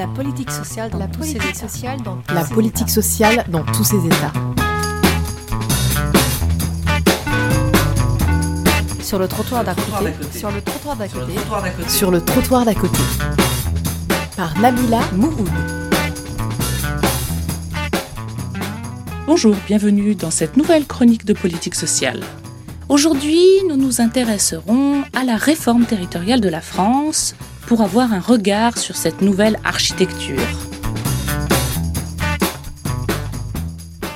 La politique sociale dans La tous politique ses états. sociale dans tous La ses politique états. sociale dans tous ses états. Sur le trottoir d'à côté. Sur le trottoir d'à Sur le côté. trottoir d'à côté. Sur le trottoir d'à côté. Par Nabila Mouhoud. Bonjour, bienvenue dans cette nouvelle chronique de politique sociale. Aujourd'hui, nous nous intéresserons à la réforme territoriale de la France pour avoir un regard sur cette nouvelle architecture.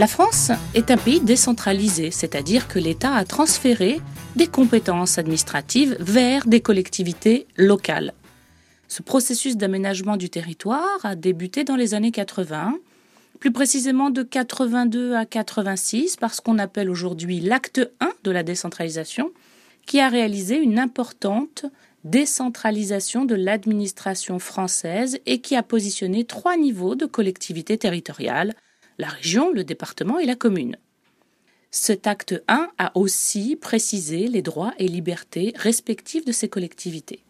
La France est un pays décentralisé, c'est-à-dire que l'État a transféré des compétences administratives vers des collectivités locales. Ce processus d'aménagement du territoire a débuté dans les années 80 plus précisément de 82 à 86, par ce qu'on appelle aujourd'hui l'acte 1 de la décentralisation, qui a réalisé une importante décentralisation de l'administration française et qui a positionné trois niveaux de collectivité territoriale, la région, le département et la commune. Cet acte 1 a aussi précisé les droits et libertés respectifs de ces collectivités.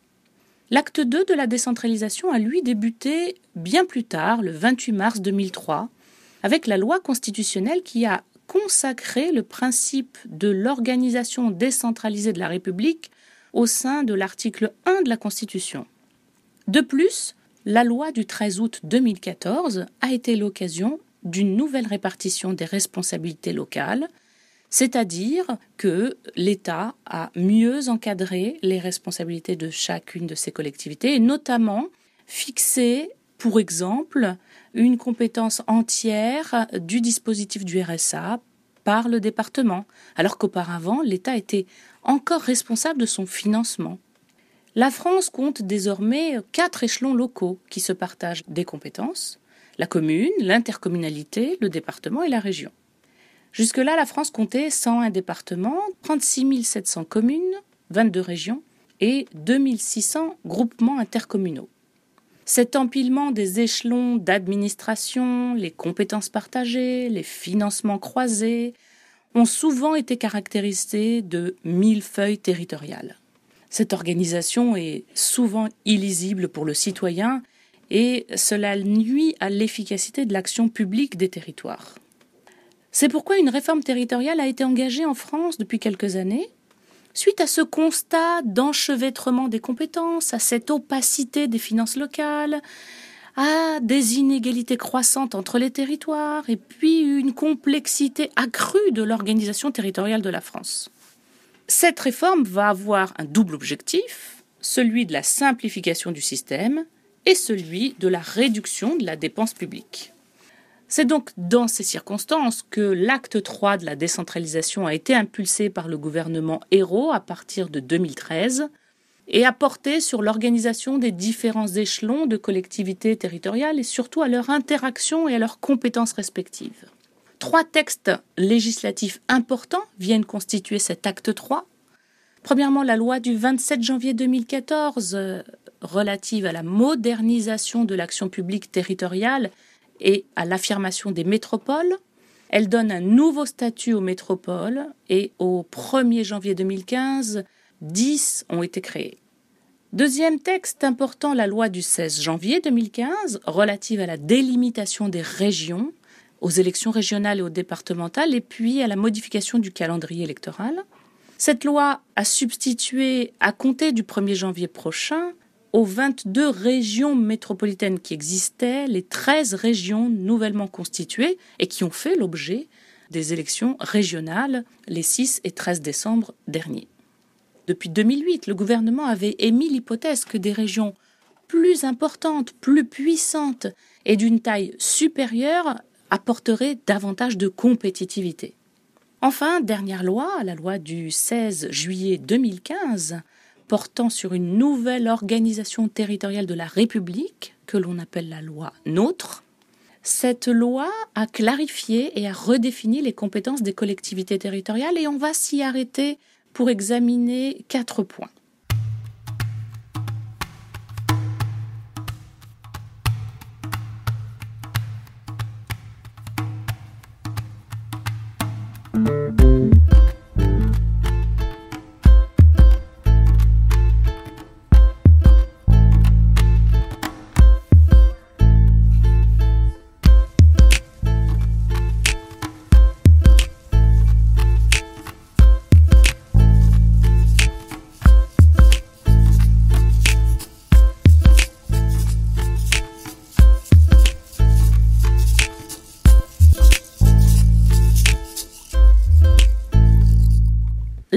L'acte 2 de la décentralisation a lui débuté bien plus tard, le 28 mars 2003, avec la loi constitutionnelle qui a consacré le principe de l'organisation décentralisée de la République au sein de l'article 1 de la Constitution. De plus, la loi du 13 août 2014 a été l'occasion d'une nouvelle répartition des responsabilités locales, c'est-à-dire que l'État a mieux encadré les responsabilités de chacune de ces collectivités et notamment fixé, pour exemple, une compétence entière du dispositif du RSA par le département, alors qu'auparavant l'État était encore responsable de son financement. La France compte désormais quatre échelons locaux qui se partagent des compétences la commune, l'intercommunalité, le département et la région. Jusque-là, la France comptait 101 départements, 36 700 communes, 22 régions et 2600 groupements intercommunaux. Cet empilement des échelons d'administration, les compétences partagées, les financements croisés ont souvent été caractérisés de millefeuilles territoriales. Cette organisation est souvent illisible pour le citoyen et cela nuit à l'efficacité de l'action publique des territoires. C'est pourquoi une réforme territoriale a été engagée en France depuis quelques années Suite à ce constat d'enchevêtrement des compétences, à cette opacité des finances locales, à des inégalités croissantes entre les territoires et puis une complexité accrue de l'organisation territoriale de la France. Cette réforme va avoir un double objectif, celui de la simplification du système et celui de la réduction de la dépense publique. C'est donc dans ces circonstances que l'acte 3 de la décentralisation a été impulsé par le gouvernement Hérault à partir de 2013 et a porté sur l'organisation des différents échelons de collectivités territoriales et surtout à leur interaction et à leurs compétences respectives. Trois textes législatifs importants viennent constituer cet acte 3. Premièrement, la loi du 27 janvier 2014 euh, relative à la modernisation de l'action publique territoriale et à l'affirmation des métropoles. Elle donne un nouveau statut aux métropoles et au 1er janvier 2015, 10 ont été créés. Deuxième texte important, la loi du 16 janvier 2015 relative à la délimitation des régions, aux élections régionales et aux départementales et puis à la modification du calendrier électoral. Cette loi a substitué, à compter du 1er janvier prochain, aux 22 régions métropolitaines qui existaient, les 13 régions nouvellement constituées et qui ont fait l'objet des élections régionales les 6 et 13 décembre derniers. Depuis 2008, le gouvernement avait émis l'hypothèse que des régions plus importantes, plus puissantes et d'une taille supérieure apporteraient davantage de compétitivité. Enfin, dernière loi, la loi du 16 juillet 2015, portant sur une nouvelle organisation territoriale de la République, que l'on appelle la loi NOTRe. Cette loi a clarifié et a redéfini les compétences des collectivités territoriales et on va s'y arrêter pour examiner quatre points.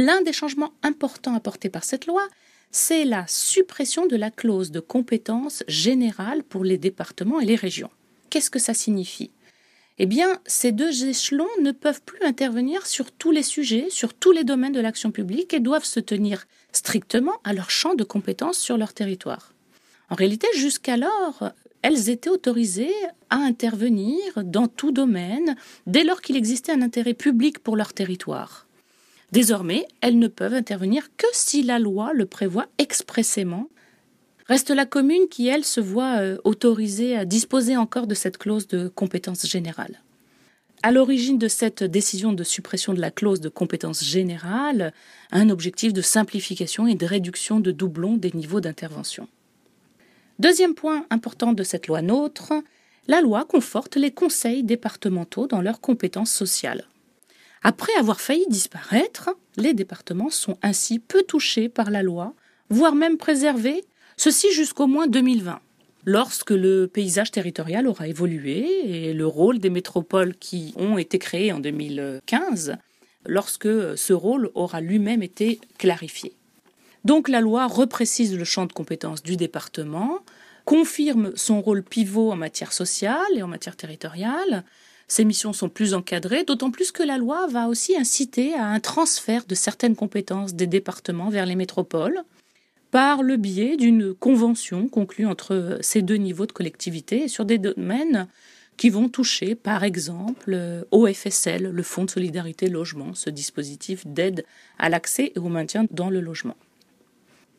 L'un des changements importants apportés par cette loi, c'est la suppression de la clause de compétence générale pour les départements et les régions. Qu'est-ce que ça signifie? Eh bien, ces deux échelons ne peuvent plus intervenir sur tous les sujets, sur tous les domaines de l'action publique et doivent se tenir strictement à leur champ de compétence sur leur territoire. En réalité, jusqu'alors, elles étaient autorisées à intervenir dans tout domaine dès lors qu'il existait un intérêt public pour leur territoire. Désormais, elles ne peuvent intervenir que si la loi le prévoit expressément. Reste la commune qui, elle, se voit euh, autorisée à disposer encore de cette clause de compétence générale. À l'origine de cette décision de suppression de la clause de compétence générale, un objectif de simplification et de réduction de doublons des niveaux d'intervention. Deuxième point important de cette loi NOTRe, la loi conforte les conseils départementaux dans leurs compétences sociales. Après avoir failli disparaître, les départements sont ainsi peu touchés par la loi, voire même préservés, ceci jusqu'au moins 2020, lorsque le paysage territorial aura évolué et le rôle des métropoles qui ont été créées en 2015, lorsque ce rôle aura lui-même été clarifié. Donc la loi reprécise le champ de compétences du département, confirme son rôle pivot en matière sociale et en matière territoriale. Ses missions sont plus encadrées, d'autant plus que la loi va aussi inciter à un transfert de certaines compétences des départements vers les métropoles par le biais d'une convention conclue entre ces deux niveaux de collectivité sur des domaines qui vont toucher, par exemple, au FSL, le Fonds de solidarité logement, ce dispositif d'aide à l'accès et au maintien dans le logement.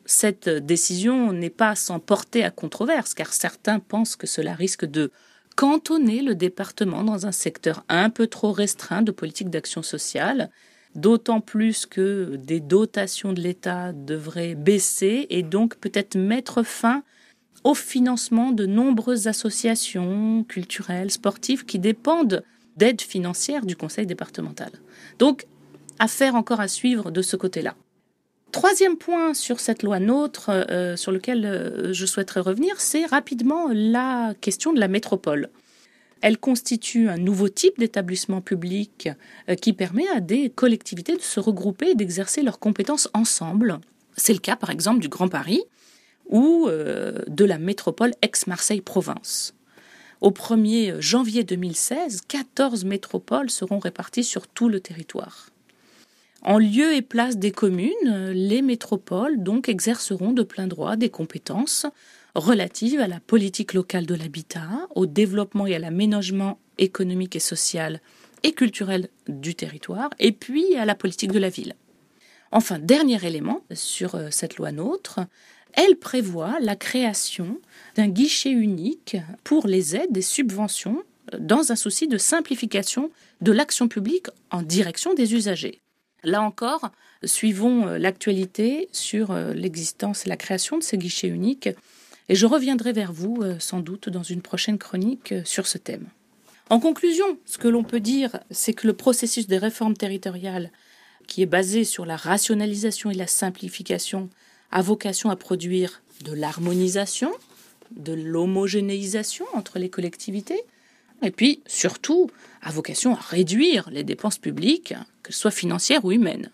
Cette décision n'est pas sans porter à controverse, car certains pensent que cela risque de cantonner le département dans un secteur un peu trop restreint de politique d'action sociale, d'autant plus que des dotations de l'État devraient baisser et donc peut-être mettre fin au financement de nombreuses associations culturelles, sportives qui dépendent d'aide financière du conseil départemental. Donc, affaire encore à suivre de ce côté-là. Troisième point sur cette loi NOTRe euh, sur lequel euh, je souhaiterais revenir, c'est rapidement la question de la métropole. Elle constitue un nouveau type d'établissement public euh, qui permet à des collectivités de se regrouper et d'exercer leurs compétences ensemble. C'est le cas par exemple du Grand Paris ou de la métropole Aix-Marseille-Provence. Au 1er janvier 2016, 14 métropoles seront réparties sur tout le territoire. En lieu et place des communes, les métropoles donc exerceront de plein droit des compétences relatives à la politique locale de l'habitat, au développement et à l'aménagement économique et social et culturel du territoire, et puis à la politique de la ville. Enfin, dernier élément sur euh, cette loi NOTRe, elle prévoit la création d'un guichet unique pour les aides et subventions dans un souci de simplification de l'action publique en direction des usagers. Là encore, suivons euh, l'actualité sur euh, l'existence et la création de ces guichets uniques et je reviendrai vers vous euh, sans doute dans une prochaine chronique sur ce thème. En conclusion, ce que l'on peut dire, c'est que le processus des réformes territoriales, qui est basé sur la rationalisation et la simplification, a vocation à produire de l'harmonisation, de l'homogénéisation entre les collectivités, et puis surtout a vocation à réduire les dépenses publiques, que ce soit financières ou humaines.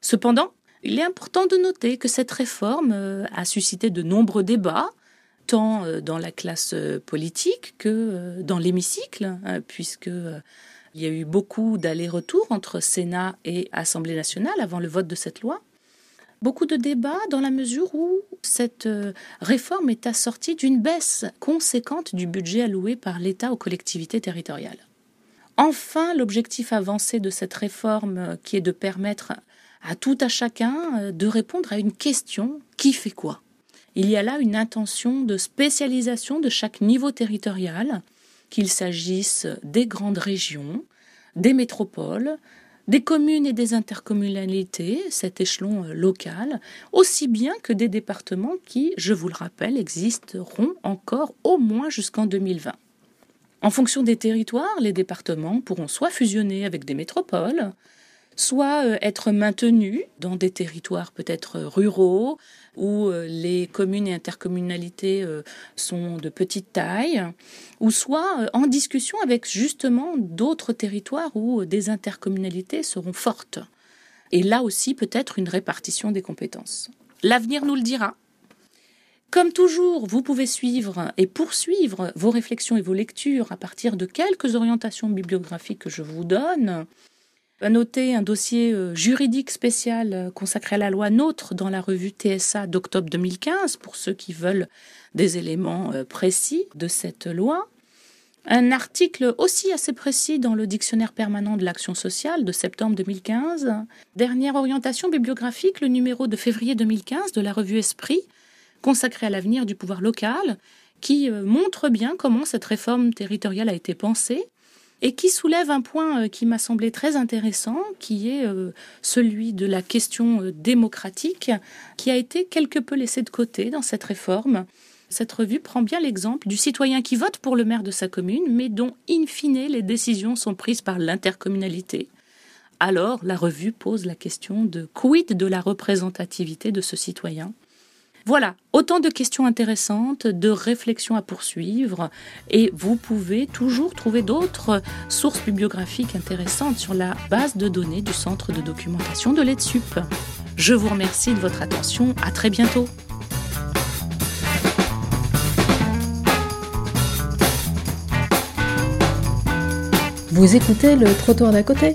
Cependant, il est important de noter que cette réforme euh, a suscité de nombreux débats, tant euh, dans la classe euh, politique que dans l'hémicycle, hein, puisque il y a eu beaucoup d'allers-retours entre Sénat et Assemblée nationale avant le vote de cette loi beaucoup de débats dans la mesure où cette euh, réforme est assortie d'une baisse conséquente du budget alloué par l'État aux collectivités territoriales. Enfin, l'objectif avancé de cette réforme, euh, qui est de permettre à tout à chacun euh, de répondre à une question qui fait quoi? Il y a là une intention de spécialisation de chaque niveau territorial, qu'il s'agisse des grandes régions, des métropoles, des communes et des intercommunalités, cet échelon euh, local, aussi bien que des départements qui, je vous le rappelle, existeront encore au moins jusqu'en 2020. En fonction des territoires, les départements pourront soit fusionner avec des métropoles, soit euh, être maintenus dans des territoires peut-être ruraux, où euh, les communes et intercommunalités euh, sont de petite taille, ou soit en discussion avec justement d'autres territoires où des intercommunalités seront fortes. et là aussi peut-être une répartition des compétences. L'avenir nous le dira. Comme toujours, vous pouvez suivre et poursuivre vos réflexions et vos lectures à partir de quelques orientations bibliographiques que je vous donne. Noter un dossier euh, juridique spécial euh, consacré à la loi NOTRe dans la revue TSA d'octobre 2015 pour ceux qui veulent des éléments euh, précis de cette loi. Un article aussi assez précis dans le dictionnaire permanent de l'action sociale de septembre 2015. Dernière orientation bibliographique, le numéro de février 2015 de la revue Esprit, consacré à l'avenir du pouvoir local, qui montre bien comment cette réforme territoriale a été pensée et qui soulève un point euh, qui m'a semblé très intéressant, qui est euh, celui de la question démocratique, qui a été quelque peu laissé de côté dans cette réforme cette revue prend bien l'exemple du citoyen qui vote pour le maire de sa commune, mais dont, in fine, les décisions sont prises par l'intercommunalité. Alors, la revue pose la question de quid de la représentativité de ce citoyen? Voilà, autant de questions intéressantes, de réflexions à poursuivre, et vous pouvez toujours trouver d'autres sources bibliographiques intéressantes sur la base de données du Centre de documentation de l'EDSUP. Je vous remercie de votre attention, à très bientôt. Vous écoutez le trottoir d'à côté?